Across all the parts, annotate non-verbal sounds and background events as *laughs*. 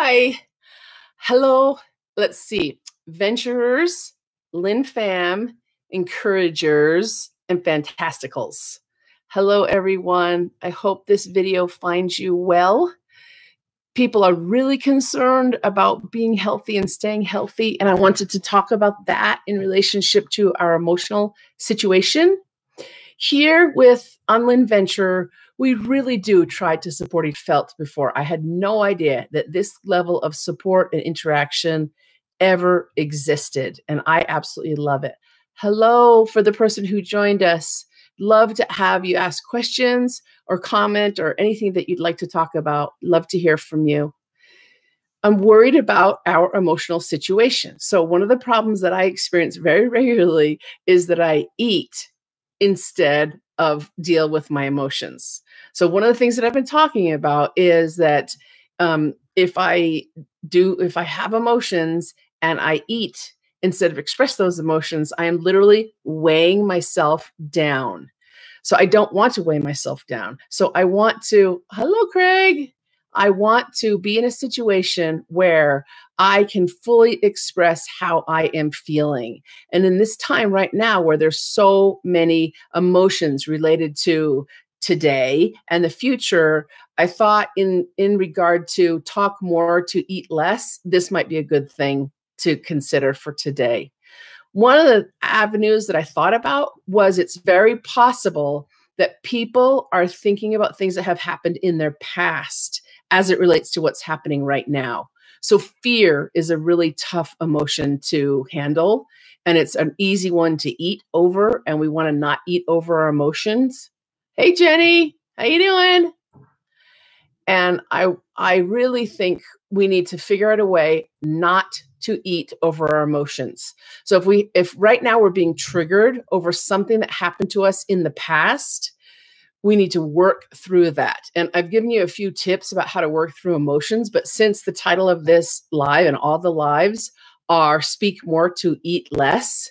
Hi. Hello. Let's see. Venturers, Lin Fam, encouragers, and fantasticals. Hello, everyone. I hope this video finds you well. People are really concerned about being healthy and staying healthy. And I wanted to talk about that in relationship to our emotional situation. Here with Unlin Venture, we really do try to support each felt before. I had no idea that this level of support and interaction ever existed. And I absolutely love it. Hello for the person who joined us. Love to have you ask questions or comment or anything that you'd like to talk about. Love to hear from you. I'm worried about our emotional situation. So, one of the problems that I experience very *laughs* regularly is that I eat instead of deal with my emotions. So one of the things that I've been talking about is that um, if I do, if I have emotions and I eat instead of express those emotions, I am literally weighing myself down. So I don't want to weigh myself down. So I want to, hello, Craig. I want to be in a situation where I can fully express how I am feeling. And in this time right now, where there's so many emotions related to today and the future, I thought in in regard to talk more to eat less, this might be a good thing to consider for today. One of the avenues that I thought about was it's very possible that people are thinking about things that have happened in their past as it relates to what's happening right now. So fear is a really tough emotion to handle and it's an easy one to eat over and we want to not eat over our emotions. Hey Jenny, how you doing? And I I really think we need to figure out a way not to eat over our emotions. So if we if right now we're being triggered over something that happened to us in the past, we need to work through that. And I've given you a few tips about how to work through emotions, but since the title of this live and all the lives are speak more to eat less,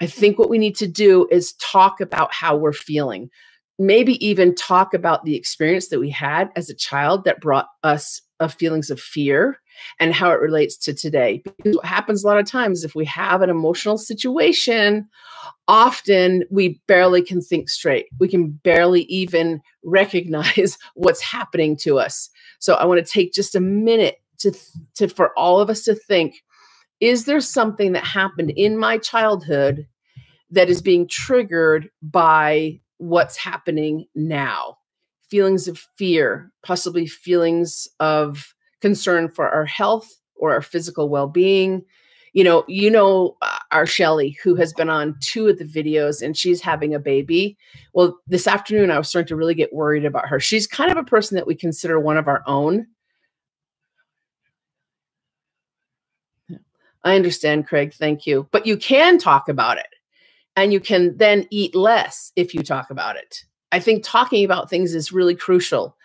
I think what we need to do is talk about how we're feeling. Maybe even talk about the experience that we had as a child that brought us of feelings of fear and how it relates to today. Because what happens a lot of times if we have an emotional situation often we barely can think straight. We can barely even recognize *laughs* what's happening to us. So I want to take just a minute to, to for all of us to think is there something that happened in my childhood that is being triggered by what's happening now? Feelings of fear, possibly feelings of concern for our health or our physical well being, you know, you know uh, our Shelly who has been on two of the videos and she's having a baby. Well, this afternoon I was starting to really get worried about her. She's kind of a person that we consider one of our own. I understand, Craig. Thank you. But you can talk about it and you can then eat less if you talk about it. I think talking about things is really crucial.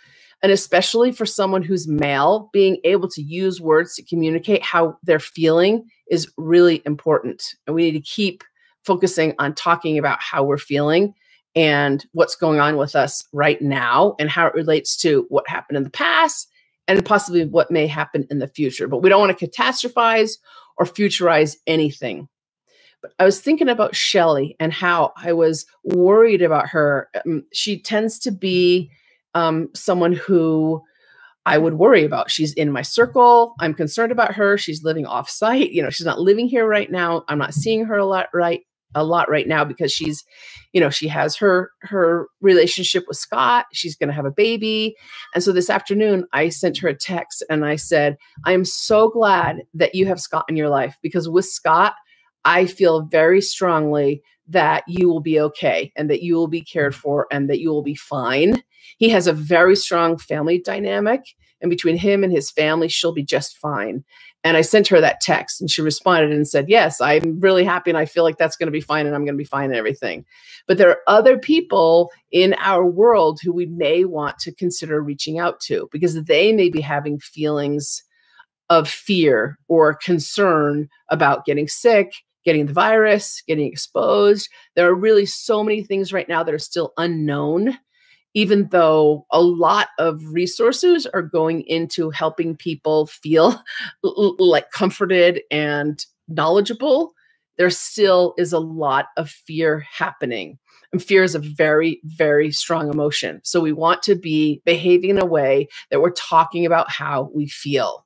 And especially for someone who's male, being able to use words to communicate how they're feeling is really important. And we need to keep focusing on talking about how we're feeling and what's going on with us right now and how it relates to what happened in the past and possibly what may happen in the future. But we don't want to catastrophize or futurize anything. But I was thinking about Shelly and how I was worried about her. Um, she tends to be um, someone who I would worry about. She's in my circle. I'm concerned about her. She's living off site. You know, she's not living here right now. I'm not seeing her a lot right a lot right now because she's, you know, she has her her relationship with Scott. She's going to have a baby. And so this afternoon I sent her a text and I said, "I am so glad that you have Scott in your life because with Scott, I feel very strongly that you will be okay and that you will be cared mm-hmm. for and that you will be fine. He has a very strong family dynamic, and between him and his family, she'll be just fine. And I sent her that text, and she responded and said, Yes, I'm really happy, and I feel like that's going to be fine, and I'm going to be fine and everything. But there are other people in our world who we may want to consider reaching out to because they may be having feelings of fear or concern about getting sick getting the virus, getting exposed. There are really so many things right now that are still unknown. even though a lot of resources are going into helping people feel *laughs* like comforted and knowledgeable, there still is a lot of fear happening. And fear is a very, very strong emotion. So we want to be behaving in a way that we're talking about how we feel.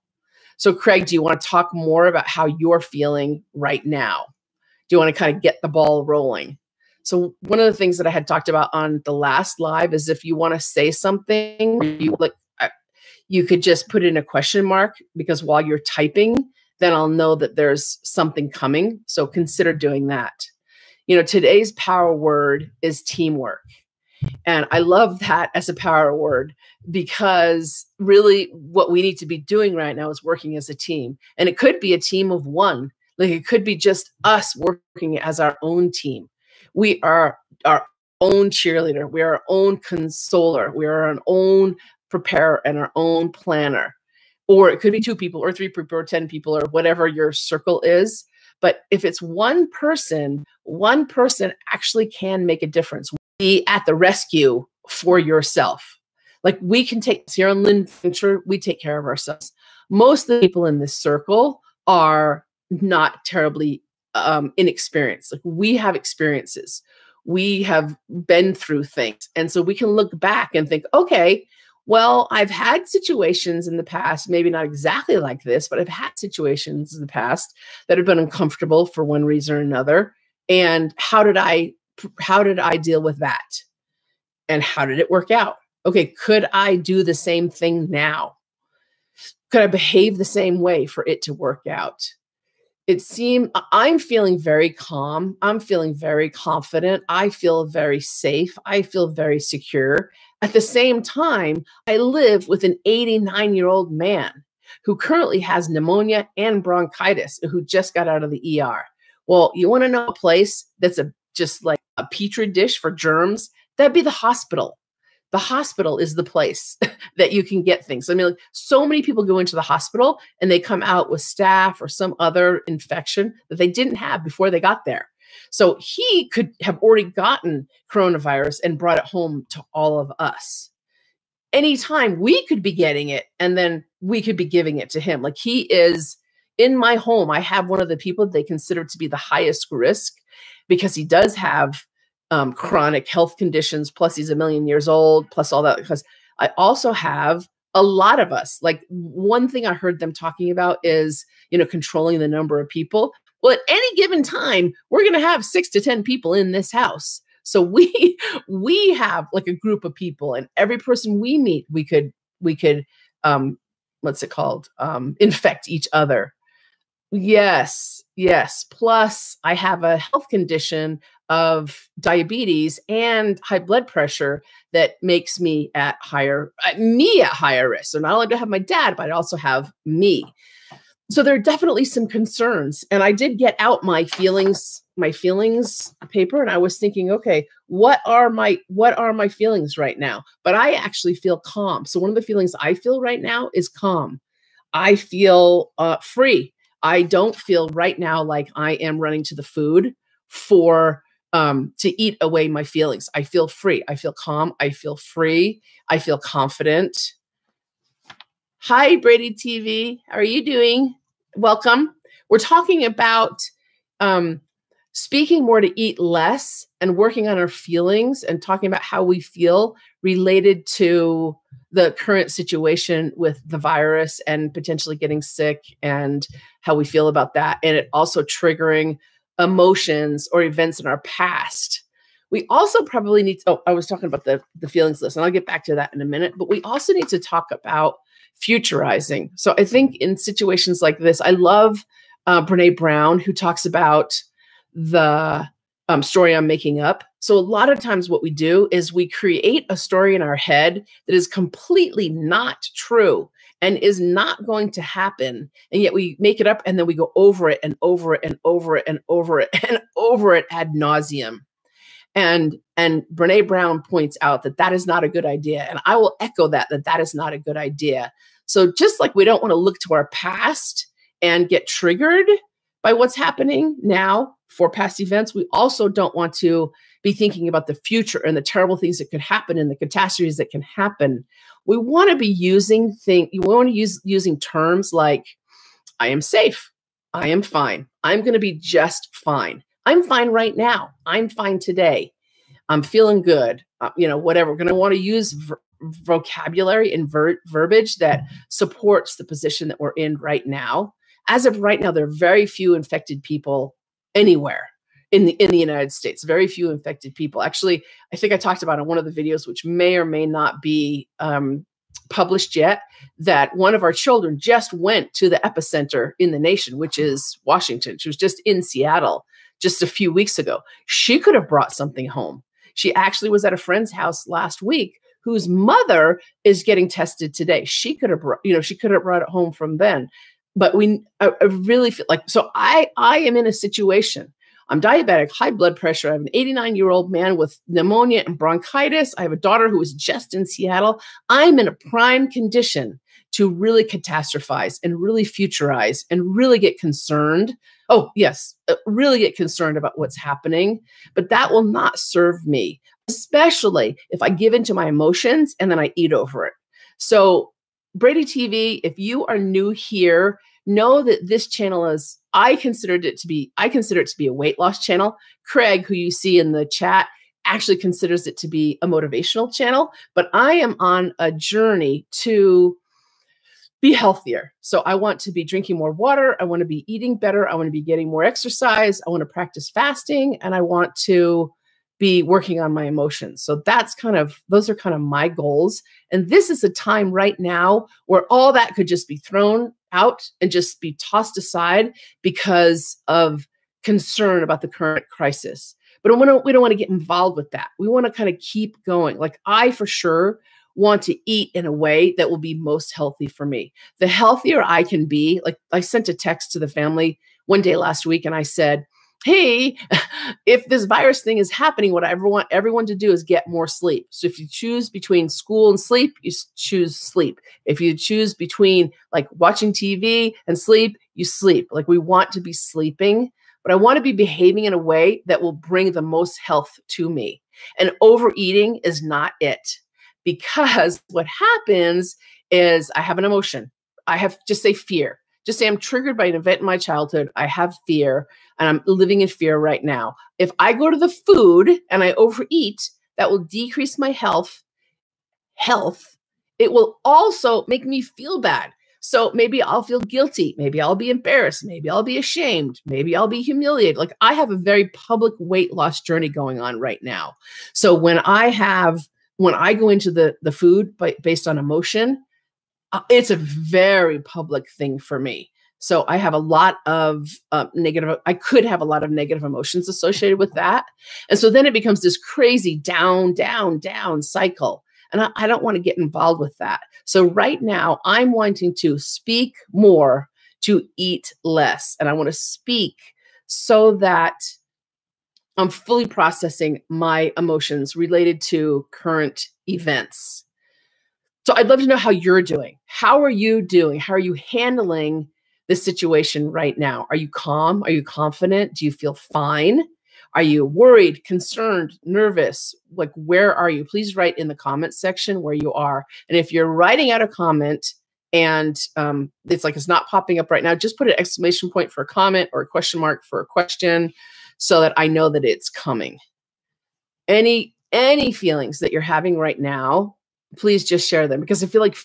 So, Craig, do you want to talk more about how you're feeling right now? Do you want to kind of get the ball rolling? So, one of the things that I had talked about on the last live is if you want to say something, you like you could just put in a question mark because while you're typing, then I'll know that there's something coming. So consider doing that. You know, today's power word is teamwork. And I love that as a power word because really what we need to be doing right now is working as a team. And it could be a team of one, like it could be just us working as our own team. We are our own cheerleader, we are our own consoler, we are our own preparer and our own planner. Or it could be two people, or three people, or 10 people, or whatever your circle is. But if it's one person, one person actually can make a difference. Be at the rescue for yourself. Like we can take here Lynn Venture, we take care of ourselves. Most of the people in this circle are not terribly um, inexperienced. Like we have experiences, we have been through things. And so we can look back and think, okay, well, I've had situations in the past, maybe not exactly like this, but I've had situations in the past that have been uncomfortable for one reason or another. And how did I how did I deal with that? And how did it work out? Okay, could I do the same thing now? Could I behave the same way for it to work out? It seemed I'm feeling very calm. I'm feeling very confident. I feel very safe. I feel very secure. At the same time, I live with an 89 year old man who currently has pneumonia and bronchitis, who just got out of the ER. Well, you want to know a place that's a just like a petri dish for germs? That'd be the hospital. The hospital is the place *laughs* that you can get things. I mean, like, so many people go into the hospital and they come out with staph or some other infection that they didn't have before they got there. So he could have already gotten coronavirus and brought it home to all of us. Anytime we could be getting it and then we could be giving it to him. Like he is in my home. I have one of the people they consider to be the highest risk because he does have um, chronic health conditions, plus he's a million years old, plus all that. Because I also have a lot of us. Like one thing I heard them talking about is, you know, controlling the number of people. Well, at any given time, we're going to have six to 10 people in this house. So *laughs* we we have like a group of people, and every person we meet, we could we could um what's it called? Um, infect each other. Yes, yes. Plus, I have a health condition of diabetes and high blood pressure that makes me at higher uh, me at higher risk. So not only do I have my dad, but I also have me. So there are definitely some concerns and i did get out my feelings my feelings paper and i was thinking okay what are my what are my feelings right now? But i actually feel calm. So one of the feelings i feel right now is calm. I feel uh, free i don't feel right now like i am running to the food for um, to eat away my feelings i feel free i feel calm i feel free i feel confident Hi, Brady TV. How are you doing? Welcome. We're talking about um, speaking more to eat less and working on our feelings and talking about how we feel related to the current situation with the virus and potentially getting sick and how we feel about that. And it also triggering emotions or events in our past. We also probably need to, oh, I was talking about the, the feelings list, and I'll get back to that in a minute, but we also need to talk about futurizing. So I think in situations like this, I love uh, Brene Brown, who talks about the um, story I'm making up. So a lot of times, what we do is we create a story in our head that is completely not true and is not going to happen. And yet we make it up and then we go over it and over it and over it and over it *laughs* and over it ad nauseum. And and Brene Brown points out that that is not a good idea, and I will echo that that that is not a good idea. So just like we don't want to look to our past and get triggered by what's happening now for past events, we also don't want to be thinking about the future and the terrible things that could happen and the catastrophes that can happen. We want to be using thing We want to use using terms like I am safe. I am fine. I'm going to be just fine. I'm fine right now. I'm fine today. I'm feeling good. Uh, you know, whatever. We're going to want to use ver- vocabulary and ver- verbiage that supports the position that we're in right now. As of right now, there are very few infected people anywhere in the in the United States. Very few infected people. Actually, I think I talked about in one of the videos, which may or may not be um, published yet, that one of our children just went to the epicenter in the nation, which is Washington. She was just in Seattle just a few weeks ago. She could have brought something home. She actually was at a friend's house last week whose mother is getting tested today. She could have brought, you know, she could have brought it home from then. But we I, I really feel like so I I am in a situation I'm diabetic, high blood pressure. I have an 89 year old man with pneumonia and bronchitis. I have a daughter who is just in Seattle. I'm in a prime condition to really catastrophize and really futurize and really get concerned. Oh, yes, uh, really get concerned about what's happening. But that will not serve me, especially if I give into my emotions and then I eat over it. So, Brady TV, if you are new here, know that this channel is I considered it to be I consider it to be a weight loss channel. Craig, who you see in the chat, actually considers it to be a motivational channel, but I am on a journey to be healthier. So I want to be drinking more water, I want to be eating better, I want to be getting more exercise, I want to practice fasting, and I want to be working on my emotions. So that's kind of those are kind of my goals. And this is a time right now where all that could just be thrown out and just be tossed aside because of concern about the current crisis. But we don't, we don't want to get involved with that. We want to kind of keep going. Like I for sure want to eat in a way that will be most healthy for me. The healthier I can be, like I sent a text to the family one day last week and I said, hey, if this virus thing is happening, what I want everyone to do is get more sleep. So if you choose between school and sleep, you choose sleep. If you choose between like watching TV and sleep, you sleep. Like we want to be sleeping, but I want to be behaving in a way that will bring the most health to me. And overeating is not it because what happens is I have an emotion. I have just say fear just say I'm triggered by an event in my childhood. I have fear and I'm living in fear right now. If I go to the food and I overeat, that will decrease my health. Health. It will also make me feel bad. So maybe I'll feel guilty. Maybe I'll be embarrassed. Maybe I'll be ashamed. Maybe I'll be humiliated. Like I have a very public weight loss journey going on right now. So when I have, when I go into the the food based on emotion, uh, it's a very public thing for me. So I have a lot of uh, negative, I could have a lot of negative emotions associated with that. And so then it becomes this crazy down, down, down cycle. And I, I don't want to get involved with that. So right now, I'm wanting to speak more to eat less. And I want to speak so that I'm fully processing my emotions related to current events. So I'd love to know how you're doing. How are you doing? How are you handling this situation right now? Are you calm? Are you confident? Do you feel fine? Are you worried, concerned, nervous? Like, where are you? Please write in the comment section where you are. And if you're writing out a comment and um, it's like it's not popping up right now, just put an exclamation point for a comment or a question mark for a question so that I know that it's coming. Any any feelings that you're having right now please just share them because I feel like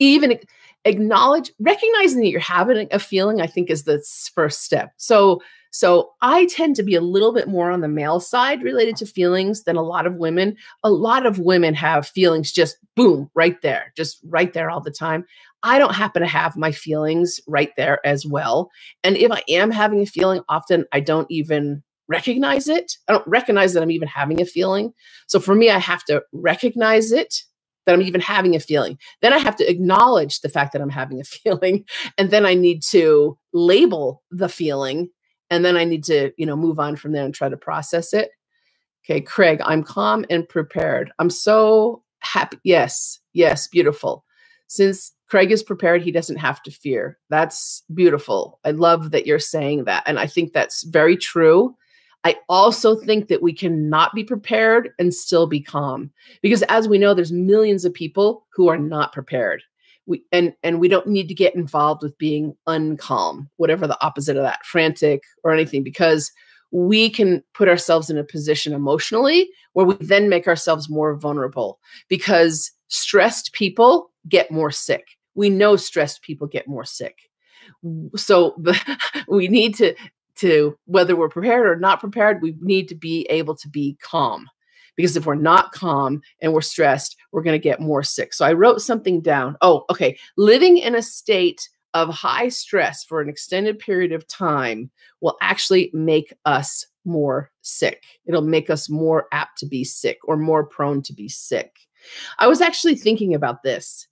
even acknowledge recognizing that you're having a feeling i think is the first step. So so i tend to be a little bit more on the male side related to feelings than a lot of women. A lot of women have feelings just boom right there just right there all the time. I don't happen to have my feelings right there as well. And if i am having a feeling often i don't even recognize it. I don't recognize that i'm even having a feeling. So for me i have to recognize it that I'm even having a feeling. Then I have to acknowledge the fact that I'm having a *laughs* feeling. And then I need to label the feeling. And then I need to, you know, move on from there and try to process it. Okay, Craig, I'm calm and prepared. I'm so happy. Yes, yes, beautiful. Since Craig is prepared, he doesn't have to fear. That's beautiful. I love that you're saying that. And I think that's very true. I also think that we cannot be prepared and still be calm because as we know there's millions of people who are not prepared. We and and we don't need to get involved with being uncalm, whatever the opposite of that, frantic or anything because we can put ourselves in a position emotionally where we then make ourselves more vulnerable because stressed people get more sick. We know stressed people get more sick. So *laughs* we need to to whether we're prepared or not prepared, we need to be able to be calm. Because if we're not calm and we're stressed, we're going to get more sick. So I wrote something down. Oh, okay. Living in a state of high stress for an extended period of time will actually make us more sick. It'll make us more apt to be sick or more prone to be sick. I was actually thinking about this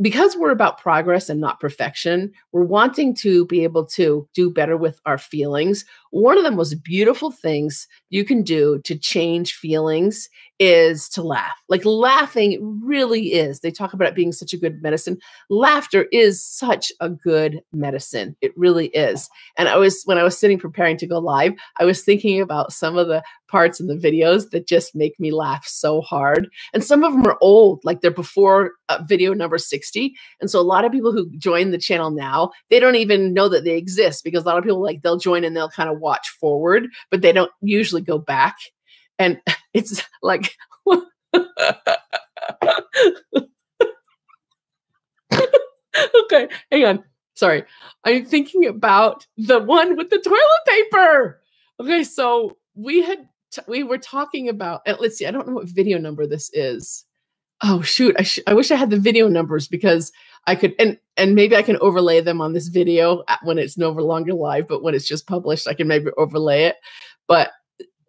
because we're about progress and not perfection, we're wanting to be able to do better with our feelings. One of the most beautiful things you can do to change feelings is to laugh. Like laughing really is. They talk about it being such a good medicine. Laughter is such a good medicine. It really is. And I was when I was sitting preparing to go live, I was thinking about some of the parts in the videos that just make me laugh so hard. And some of them are old, like they're before uh, video number 60. And so a lot of people who join the channel now, they don't even know that they exist because a lot of people like they'll join and they'll kind of watch forward, but they don't usually go back. And *laughs* it's like *laughs* okay hang on. Sorry. I'm thinking about the one with the toilet paper? Okay so we had we were talking about let's see i don't know what video number this is. Oh shoot I, I wish i had the video numbers because i could and and maybe i can overlay them on this video when it's no longer live but when it's just published i can maybe overlay it but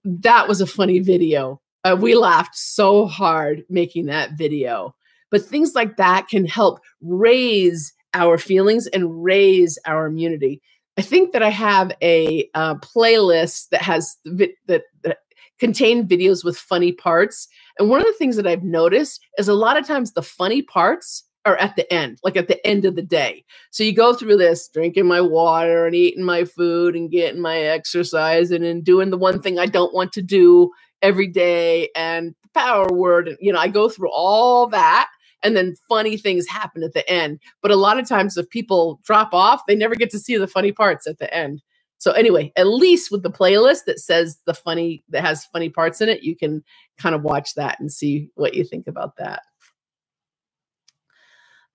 that was a funny video. Uh, we laughed so hard making that video. But things like that can help raise our feelings and raise our immunity. I think that I have a uh, playlist that has vi- that, that contain videos with funny parts. And one of the things that I've noticed is a lot of times the funny parts are at the end, like at the end of the day. So you go through this drinking my water and eating my food and getting my exercise and then doing the one thing I don't want to do every day and the power word. And, you know, I go through all that and then funny things happen at the end. But a lot of times, if people drop off, they never get to see the funny parts at the end. So anyway, at least with the playlist that says the funny that has funny parts in it, you can kind of watch that and see what you think about that.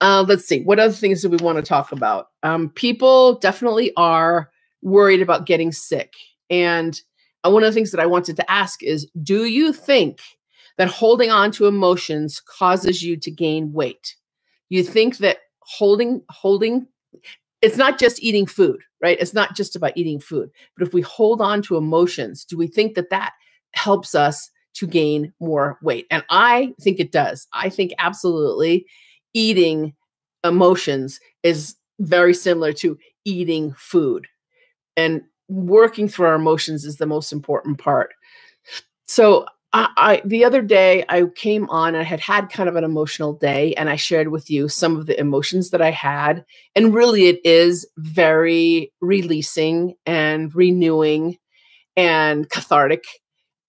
Uh, let's see. What other things do we want to talk about? Um, people definitely are worried about getting sick. And uh, one of the things that I wanted to ask is Do you think that holding on to emotions causes you to gain weight? You think that holding, holding, it's not just eating food, right? It's not just about eating food. But if we hold on to emotions, do we think that that helps us to gain more weight? And I think it does. I think absolutely eating emotions is very similar to eating food. And working through our emotions is the most important part. So I, I, the other day I came on, I had had kind of an emotional day, and I shared with you some of the emotions that I had. And really, it is very releasing and renewing and cathartic.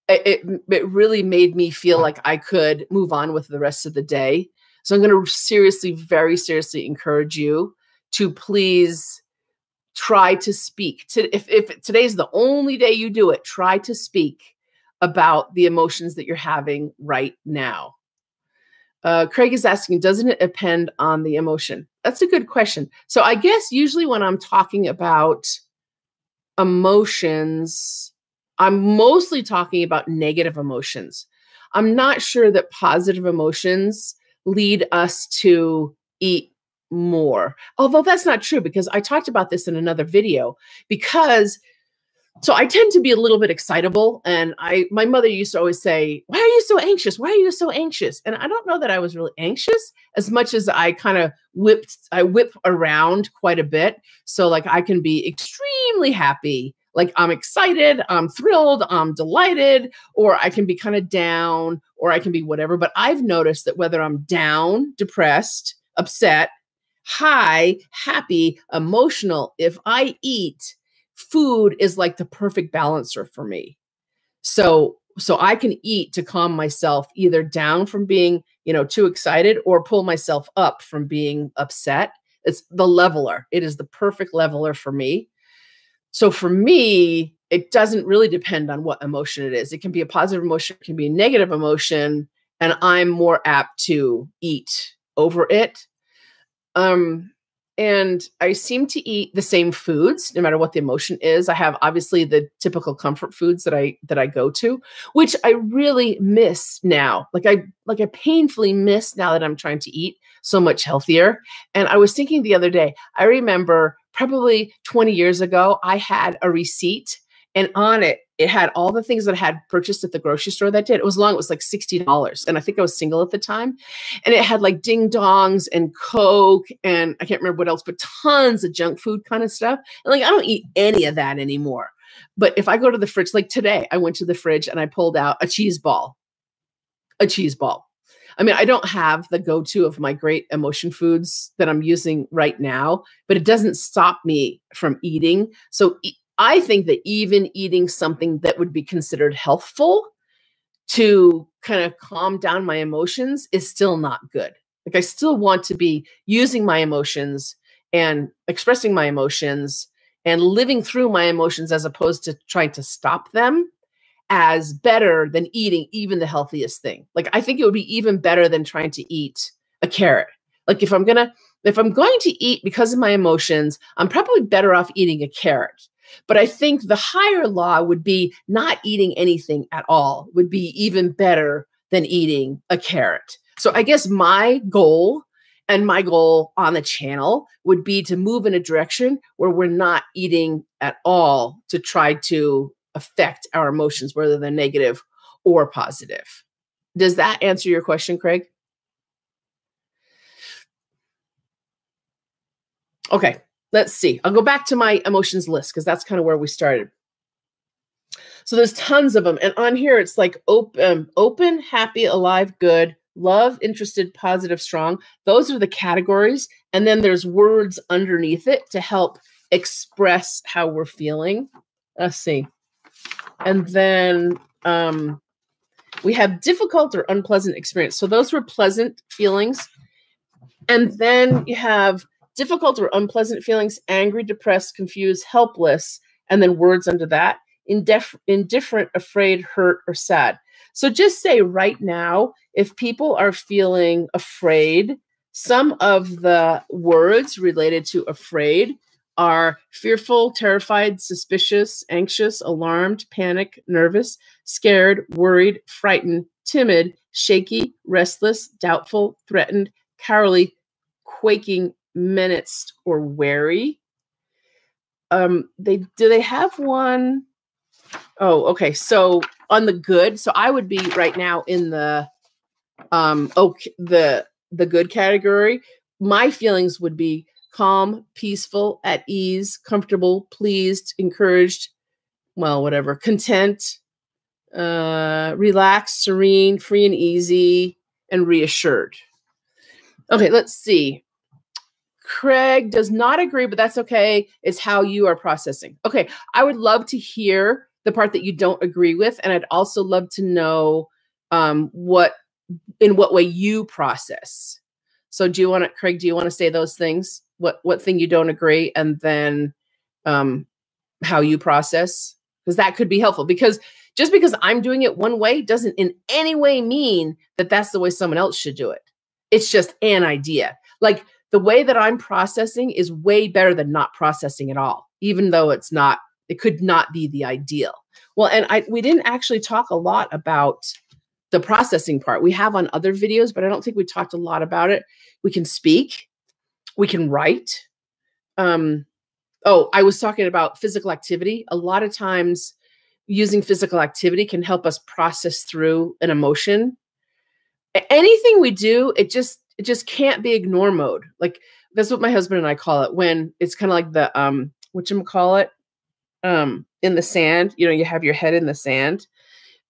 It, it, it really made me feel uh-huh. like I could move on with the rest of the day. So I'm going to seriously, very seriously encourage you to please try to speak. To, if, if today's the only day you do it, try to speak about the emotions that you're having right now. Uh, Craig is asking, doesn't it depend on the emotion? That's a good question. So I guess usually when I'm talking about emotions, I'm mostly talking about negative emotions. I'm not sure that positive emotions lead us to eat more. Although that's not true because I talked about this in another video because so I tend to be a little bit excitable and I my mother used to always say, "Why are you so anxious? Why are you so anxious?" And I don't know that I was really anxious as much as I kind of whipped I whip around quite a bit. So like I can be extremely happy like I'm excited, I'm thrilled, I'm delighted, or I can be kind of down, or I can be whatever. But I've noticed that whether I'm down, depressed, upset, high, happy, emotional, if I eat, food is like the perfect balancer for me. So so I can eat to calm myself either down from being, you know, too excited or pull myself up from being upset. It's the leveler. It is the perfect leveler for me. So for me, it doesn't really depend on what emotion it is. It can be a positive emotion, it can be a negative emotion, and I'm more apt to eat over it. Um and I seem to eat the same foods no matter what the emotion is. I have obviously the typical comfort foods that I that I go to, which I really miss now. Like I like I painfully miss now that I'm trying to eat so much healthier. And I was thinking the other day, I remember probably 20 years ago, I had a receipt and on it it had all the things that I had purchased at the grocery store that did. It was long, it was like $60. And I think I was single at the time. And it had like ding dongs and Coke and I can't remember what else, but tons of junk food kind of stuff. And like I don't eat any of that anymore. But if I go to the fridge, like today, I went to the fridge and I pulled out a cheese ball. A cheese ball. I mean, I don't have the go to of my great emotion foods that I'm using right now, but it doesn't stop me from eating. So I think that even eating something that would be considered healthful to kind of calm down my emotions is still not good. Like I still want to be using my emotions and expressing my emotions and living through my emotions as opposed to trying to stop them as better than eating even the healthiest thing. Like I think it would be even better than trying to eat a carrot. Like if I'm going to if I'm going to eat because of my emotions, I'm probably better off eating a carrot but I think the higher law would be not eating anything at all, would be even better than eating a carrot. So I guess my goal and my goal on the channel would be to move in a direction where we're not eating at all to try to affect our emotions, whether they're negative or positive. Does that answer your question, Craig? Okay let's see. I'll go back to my emotions list because that's kind of where we started. So there's tons of them. And on here, it's like open, um, open, happy, alive, good, love, interested, positive, strong. Those are the categories. And then there's words underneath it to help express how we're feeling. Let's see. And then um, we have difficult or unpleasant experience. So those were pleasant feelings. And then you have difficult or unpleasant feelings, angry, depressed, confused, helpless, and then words under that, indif- indifferent, afraid, hurt, or sad. So just say right now, if people are feeling afraid, some of the words related to afraid are fearful, terrified, suspicious, anxious, alarmed, panic, nervous, scared, worried, frightened, timid, shaky, restless, doubtful, threatened, cowardly, quaking, menaced or wary. Um, they do they have one? Oh, okay. So on the good, so I would be right now in the um okay the the good category. My feelings would be calm, peaceful, at ease, comfortable, pleased, encouraged, well, whatever, content, uh, relaxed, serene, free and easy, and reassured. Okay, let's see. Craig does not agree, but that's okay. It's how you are processing. Okay. I would love to hear the part that you don't agree with. And I'd also love to know um, what, in what way you process. So do you want to, Craig, do you want to say those things? What, what thing you don't agree? And then um, how you process? Because that could be helpful. Because just because I'm doing it one way doesn't in any way mean that that's the way someone else should do it. It's just an idea. Like the way that I'm processing is way better than not processing at all, even though it's not, it could not be the ideal. Well, and I we didn't actually talk a lot about the processing part. We have on other videos, but I don't think we talked a lot about it. We can speak, we can write. Um, oh, I was talking about physical activity. A lot of times using physical activity can help us process through an emotion. Anything we do, it just it just can't be ignore mode. Like that's what my husband and I call it when it's kind of like the um what you call it um in the sand. You know, you have your head in the sand.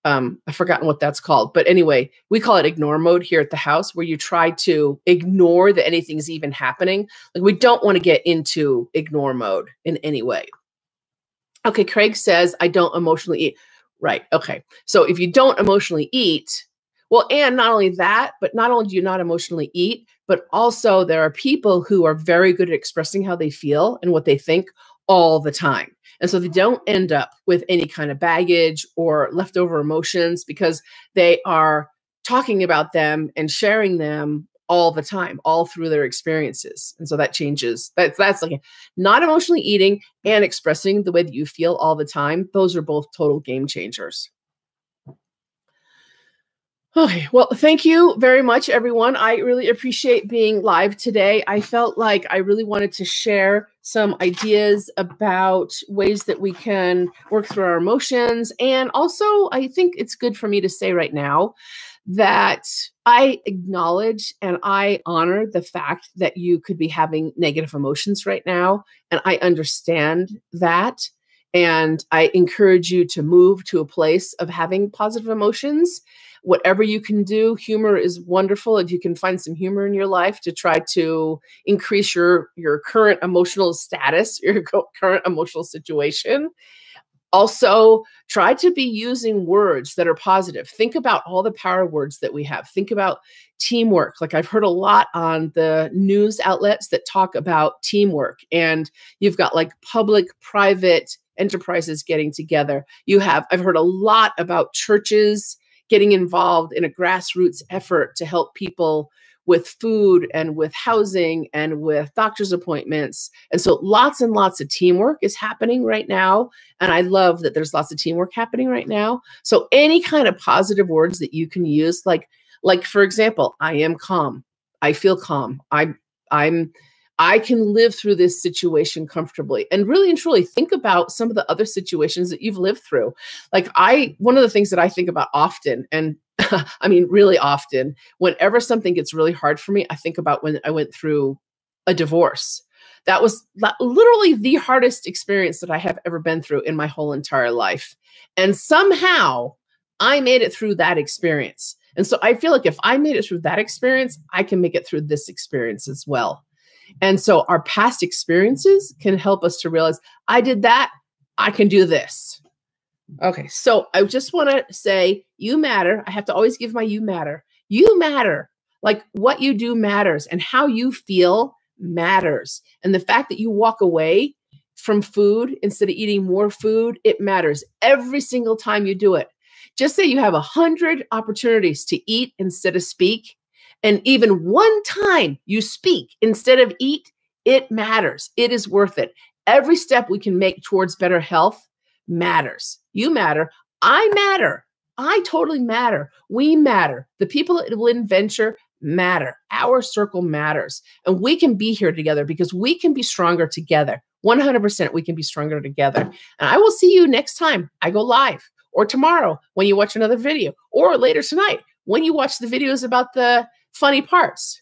Um, I've forgotten what that's called, but anyway, we call it ignore mode here at the house, where you try to ignore that anything's even happening. Like we don't want to get into ignore mode in any way. Okay, Craig says I don't emotionally eat. Right. Okay. So if you don't emotionally eat, well, and not only that, but not only do you not emotionally eat, but also there are people who are very good at expressing how they feel and what they think all the time. And so they don't end up with any kind of baggage or leftover emotions because they are talking about them and sharing them all the time, all through their experiences. And so that changes. That's that's like not emotionally eating and expressing the way that you feel all the time. Those are both total game changers. Okay, well, thank you very much, everyone. I really appreciate being live today. I felt like I really wanted to share some ideas about ways that we can work through our emotions. And also, I think it's good for me to say right now that I acknowledge and I honor the fact that you could be having negative emotions right now. And I understand that. And I encourage you to move to a place of having positive emotions. Whatever you can do, humor is wonderful. If you can find some humor in your life to try to increase your, your current emotional status, *laughs* your current emotional situation, also, try to be using words that are positive. Think about all the power words that we have. Think about teamwork. Like I've heard a lot on the news outlets that talk about teamwork, and you've got like public, private enterprises getting together. You have, I've heard a lot about churches getting involved in a grassroots effort to help people with food and with housing and with doctor's appointments. And so lots and lots of teamwork is happening right now. And I love that there's lots of teamwork happening right now. So any kind of positive words that you can use, like, like for example, I am calm. I feel calm. I I'm I can live through this situation comfortably. And really and truly think about some of the other situations that you've lived through. Like I one of the things that I think about often and *laughs* I mean, really often, whenever something gets really hard for me, I think about when I went through a divorce. That was literally the hardest experience that I have ever been through in my whole entire life. And somehow I made it through that experience. And so I feel like if I made it through that experience, I can make it through this experience as well. And so our past experiences can help us to realize I did that, I can do this. Okay, so I just want to say you matter. I have to always give my you matter. You matter. Like what you do matters and how you feel matters. And the fact that you walk away from food instead of eating more food, it matters every single time you do it. Just say you have a hundred opportunities to eat instead of speak. And even one time you speak instead of eat, it matters. It is worth it. Every step we can make towards better health matters. You matter. I matter. I totally matter. We matter. The people at Lynn Venture matter. Our circle matters. And we can be here together because we can be stronger together. 100% we can be stronger together. And I will see you next time I go live or tomorrow when you watch another video or later tonight when you watch the videos about the funny parts.